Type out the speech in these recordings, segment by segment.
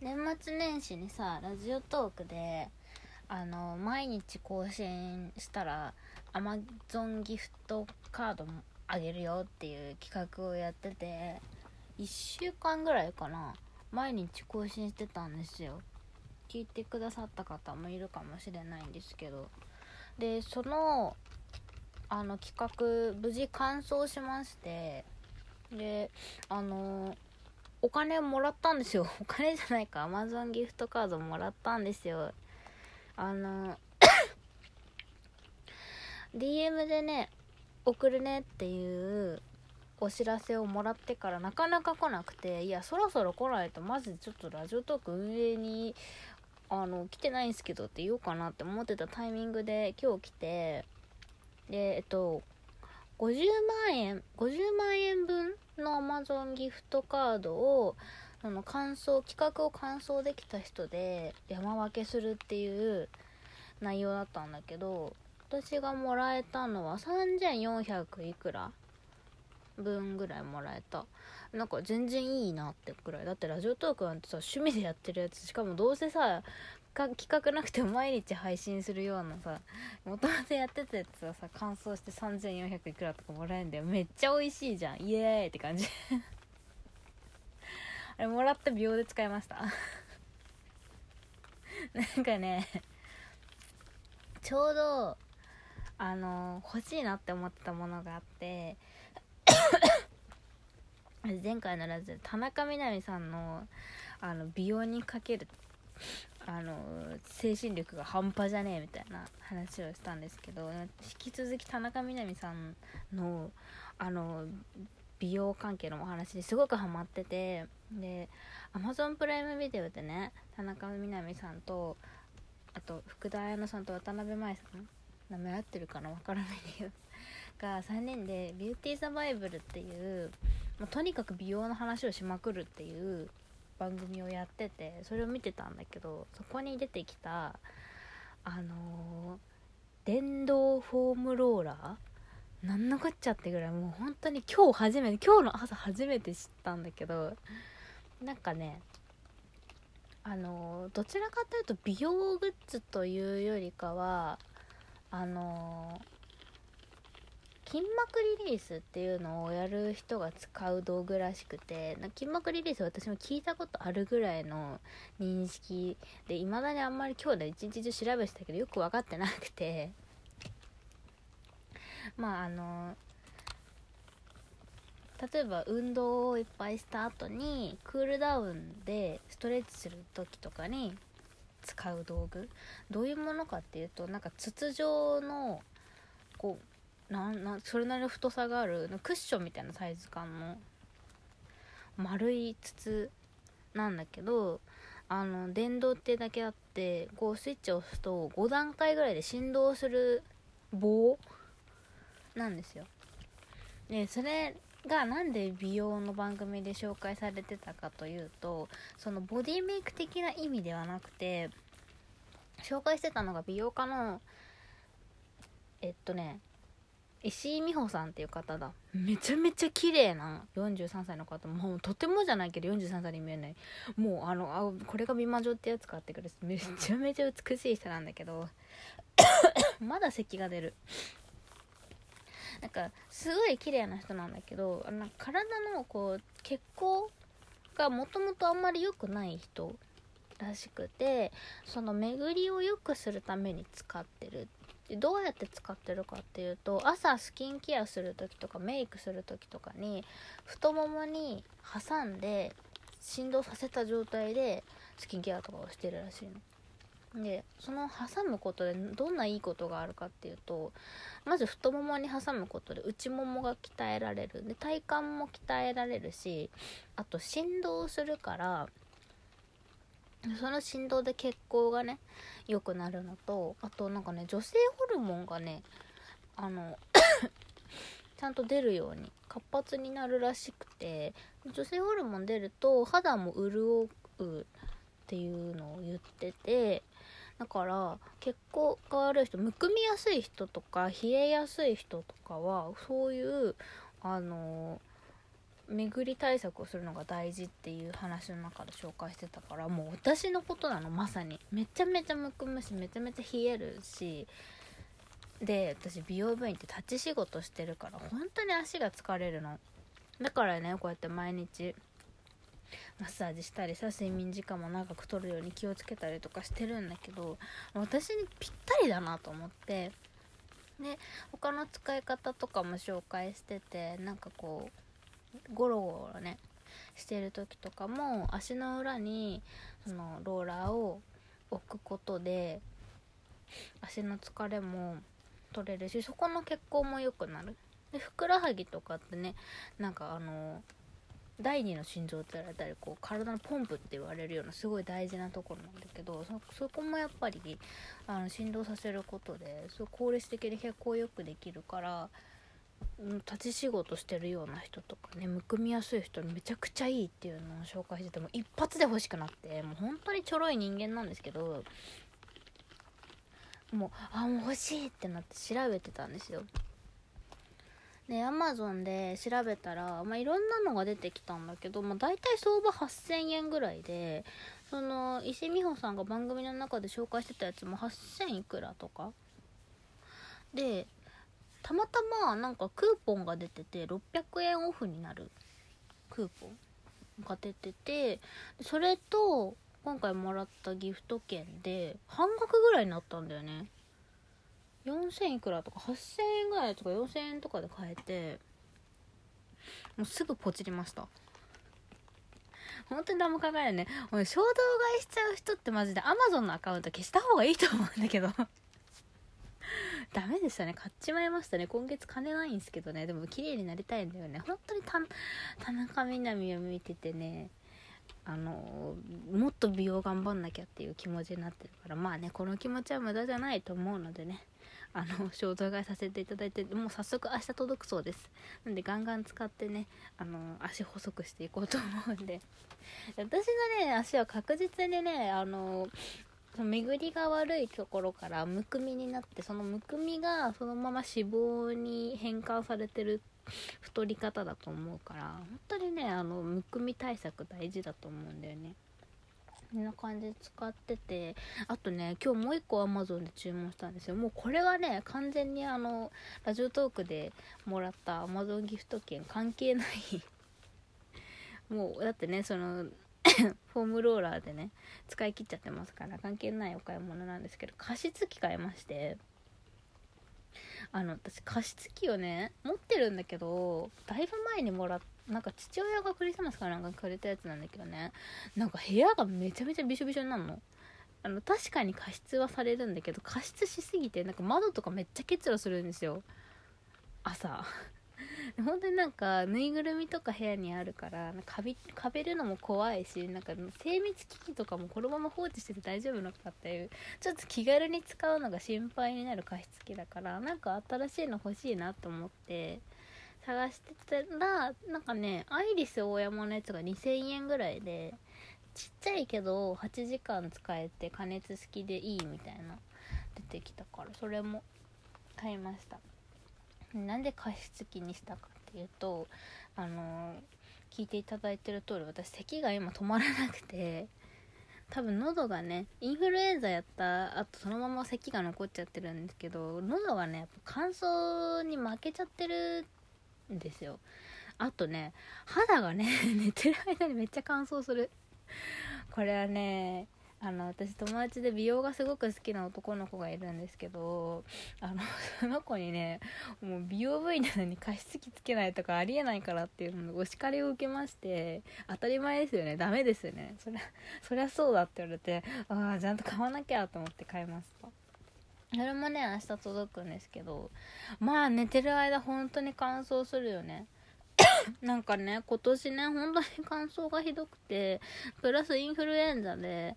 年末年始にさラジオトークであの毎日更新したらアマゾンギフトカードもあげるよっていう企画をやってて1週間ぐらいかな毎日更新してたんですよ。聞いてくださった方もいるかもしれないんですけど。でそのあの企画無事完走しまして。であのお金もらったんですよ。お金じゃないか。アマゾンギフトカードもらったんですよ。あの DM でね送るねっていうお知らせをもらってからなかなか来なくていやそろそろ来ないとマジでちょっとラジオトーク運営にあの来てないんですけどって言おうかなって思ってたタイミングで今日来てでえっと50万円50万円分の Amazon ギフトカードをその感想企画を完走できた人で山分けするっていう内容だったんだけど私がもらえたのは3400いくら分ぐらいもらえた。なんか全然いいなってくらい。だってラジオトークなんてさ趣味でやってるやつしかもどうせさ企画なくても毎日配信するようなさもともとやってたやつはさ乾燥して3400いくらとかもらえるんだよ。めっちゃ美味しいじゃん。イエーイって感じ。あれもらった秒で使いました。なんかねちょうどあの欲しいなって思ってたものがあって 前回のラジオ田中みな実さんのあの美容にかけるあの精神力が半端じゃねえみたいな話をしたんですけど引き続き田中みな実さんのあの美容関係のお話ですごくハマっててで Amazon プライムビデオでね田中みな実さんとあと福田彩乃さんと渡辺舞さん名前合ってるかなわからないけど が3人でビューティーサバイブルっていうもうとにかく美容の話をしまくるっていう番組をやっててそれを見てたんだけどそこに出てきたあのー、電動フォームローラーなんのこっちゃってぐらいもう本当に今日初めて今日の朝初めて知ったんだけどなんかねあのー、どちらかというと美容グッズというよりかはあの筋膜リリースっていうのをやる人が使う道具らしくて筋膜リリース私も聞いたことあるぐらいの認識でいまだにあんまり今日で一日中調べてたけどよく分かってなくて。まああの例えば運動をいっぱいした後にクールダウンでストレッチする時とかに使う道具。どういうものかっていうとなんか筒状のこうなんなそれなりの太さがあるクッションみたいなサイズ感の丸い筒なんだけどあの電動ってだけあってこうスイッチを押すと5段階ぐらいで振動する棒なんですよ。でそれがなんで美容の番組で紹介されてたかというとそのボディメイク的な意味ではなくて紹介してたのが美容家のえっとね石井美穂さんっていう方だ。めちゃめちゃ綺麗な43歳の方。もうとてもじゃないけど43歳に見えない。もうあのあこれが美魔女ってやつかってくるめちゃめちゃ美しい人なんだけど。まだ咳が出る。なんかすごい綺麗な人なんだけどあの体のこう血行がもともとあんまり良くない人らしくてその巡りを良くするために使ってる。どうやって使ってるかっていうと朝スキンケアする時とかメイクする時とかに太ももに挟んで振動させた状態でスキンケアとかをしてるらしいの。でその挟むことでどんないいことがあるかっていうとまず太ももに挟むことで内ももが鍛えられるで体幹も鍛えられるしあと振動するからその振動で血行がね良くなるのとあとなんかね女性ホルモンがねあの ちゃんと出るように活発になるらしくて女性ホルモン出ると肌も潤うっていうのを言っててだから血行が悪い人むくみやすい人とか冷えやすい人とかはそういうあの巡り対策をするのが大事っていう話の中で紹介してたからもう私のことなのまさに。めちゃめちゃむくむしめちゃめちゃ冷えるしで私美容部員って立ち仕事してるから本当に足が疲れるの。だからねこうやって毎日マッサージしたりさ睡眠時間も長くとるように気をつけたりとかしてるんだけど私にぴったりだなと思ってで他の使い方とかも紹介しててなんかこうゴロゴロねしてる時とかも足の裏にそのローラーを置くことで足の疲れも取れるしそこの血行も良くなる。でふくらはぎとかってねなんかあの第二の心臓って言われたりこう体のポンプって言われるようなすごい大事なところなんだけどそこもやっぱりあの振動させることですごい効率的に血行よくできるから立ち仕事してるような人とかねむくみやすい人にめちゃくちゃいいっていうのを紹介してても一発で欲しくなってもう本当にちょろい人間なんですけどもうあもう欲しいってなって調べてたんですよ。でアマゾンで調べたら、まあ、いろんなのが出てきたんだけど、まあ、大体相場8000円ぐらいでその石美穂さんが番組の中で紹介してたやつも8000いくらとか。でたまたまなんかクーポンが出てて600円オフになるクーポンが出ててそれと今回もらったギフト券で半額ぐらいになったんだよね。4000いくらとか8000円ぐらいとか4000円とかで買えてもうすぐポチりました。本当に何も考えないね。俺衝動買いしちゃう人ってマジで Amazon のアカウント消した方がいいと思うんだけど。ダメでしたね。買っちまいましたね。今月金ないんですけどね。でも綺麗になりたいんだよね。本当に田中みな実を見ててね。あのもっと美容頑張んなきゃっていう気持ちになってるから。まあねこの気持ちは無駄じゃないと思うのでね。あの衝動買いさせていただいて。もう早速明日届くそうです。なんでガンガン使ってねあの足細くしていこうと思うんで。私のね足は確実にねあの巡りが悪いところからむくみになってそのむくみがそのまま脂肪に変換されてる太り方だと思うから本当にねあのむくみ対策大事だと思うんだよね。こんな感じで使っててあとね今日もう一個 Amazon で注文したんですよ。もうこれはね完全にあのラジオトークでもらった Amazon ギフト券関係ない。もうだってねその フォームローラーでね使い切っちゃってますから関係ないお買い物なんですけど加湿器買いましてあの私加湿器をね持ってるんだけどだいぶ前にもらっなんか父親がクリスマスかなんかくれたやつなんだけどねなんか部屋がめちゃめちゃびしょびしょになるの。あの確かに加湿はされるんだけど加湿しすぎてなんか窓とかめっちゃ結露するんですよ。朝。本当になんかぬいぐるみとか部屋にあるからかびかべるのも怖いしなんか精密機器とかもこのまま放置してて大丈夫なのかっていうちょっと気軽に使うのが心配になる加湿器だからなんか新しいの欲しいなと思って探してたらなんかねアイリス大山のやつが2000円ぐらいでちっちゃいけど8時間使えて加熱式でいいみたいな出てきたからそれも買いました。なんで加湿器にしたかっていうとあの聞いていただいてる通り私咳が今止まらなくて多分喉がねインフルエンザやったあとそのまま咳が残っちゃってるんですけど喉がねやっぱ乾燥に負けちゃってるんですよ。あとね肌がね 寝てる間にめっちゃ乾燥する。これはねあの私友達で美容がすごく好きな男の子がいるんですけどあの その子にねもう美容部員なのに加湿器つけないとかありえないからっていうのをお叱りを受けまして当たり前ですよね。ダメですよね。そりゃそりゃそうだって言われてああちゃんと買わなきゃと思って買いました。それもね明日届くんですけどまあ寝てる間本当に乾燥するよね。なんかね今年ね本当に乾燥がひどくてプラスインフルエンザで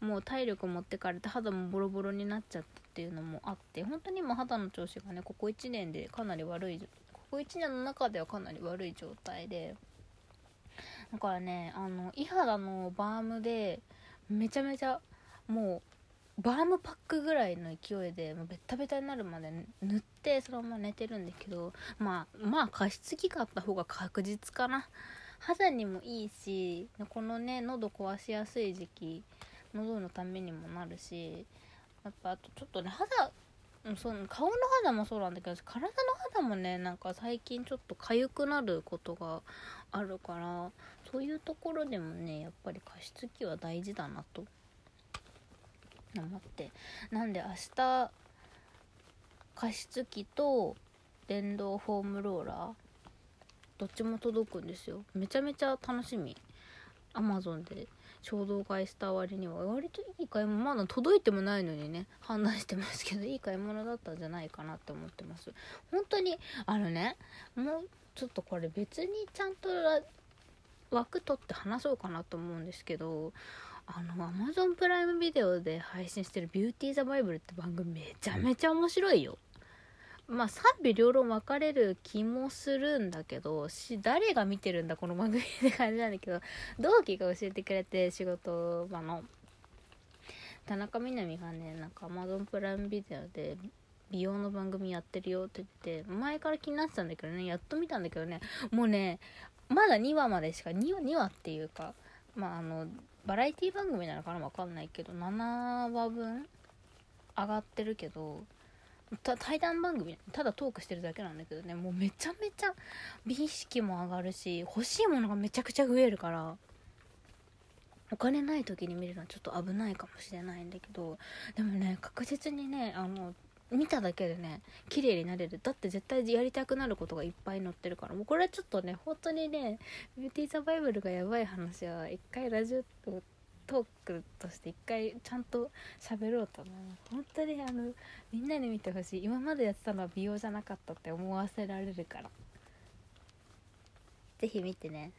もう体力持ってかれて肌もボロボロになっちゃったっていうのもあって本当に今肌の調子がねここ1年でかなり悪いここ1年の中ではかなり悪い状態でだからねあの伊肌のバームでめちゃめちゃもうバームパックぐらいの勢いでもうベッタベタになるまで塗ってそのまま寝てるんだけどまあまあ加湿器があった方が確実かな。肌にもいいしこのね喉壊しやすい時期喉のためにもなるしやっぱあとちょっとね肌そう顔の肌もそうなんだけど体の肌もねなんか最近ちょっと痒くなることがあるからそういうところでもねやっぱり加湿器は大事だなと思って。なんで明日加湿器と電動フォームローラーどっちも届くんですよ。めちゃめちゃ楽しみ。アマゾンで衝動買いした割には割といい買い物まだ届いてもないのにね判断してますけどいい買い物だったんじゃないかなって思ってます。本当にあのねもうちょっとこれ別にちゃんと枠取って話そうかなと思うんですけどあの Amazon プライムビデオで配信してる「ビューティー・ザ・バイブル」って番組めちゃめちゃ面白いよ。まあ賛否両論分かれる気もするんだけどし誰が見てるんだこの番組って感じなんだけど 同期が教えてくれて仕事場の。田中みな実がねなんか Amazon プライムビデオで美容の番組やってるよって言って前から気になってたんだけどねやっと見たんだけどね。もうねまだ2話までしか 2, 話2話っていうかまああのバラエティ番組なのかなわかんないけど7話分上がってるけど対談番組ただトークしてるだけなんだけどね。もうめちゃめちゃ美意識も上がるし欲しいものがめちゃくちゃ増えるからお金ない時に見るのはちょっと危ないかもしれないんだけどでもね確実にねあの見ただけでね綺麗になれる。だって絶対やりたくなることがいっぱい載ってるから。もうこれはちょっとね本当にねビューティーサバイバルがやばい話は一回ラジオトークとして一回ちゃんと喋ろうと思う。本当にあのみんなに見てほしい。今までやってたのは美容じゃなかったって思わせられるから。是非見てね。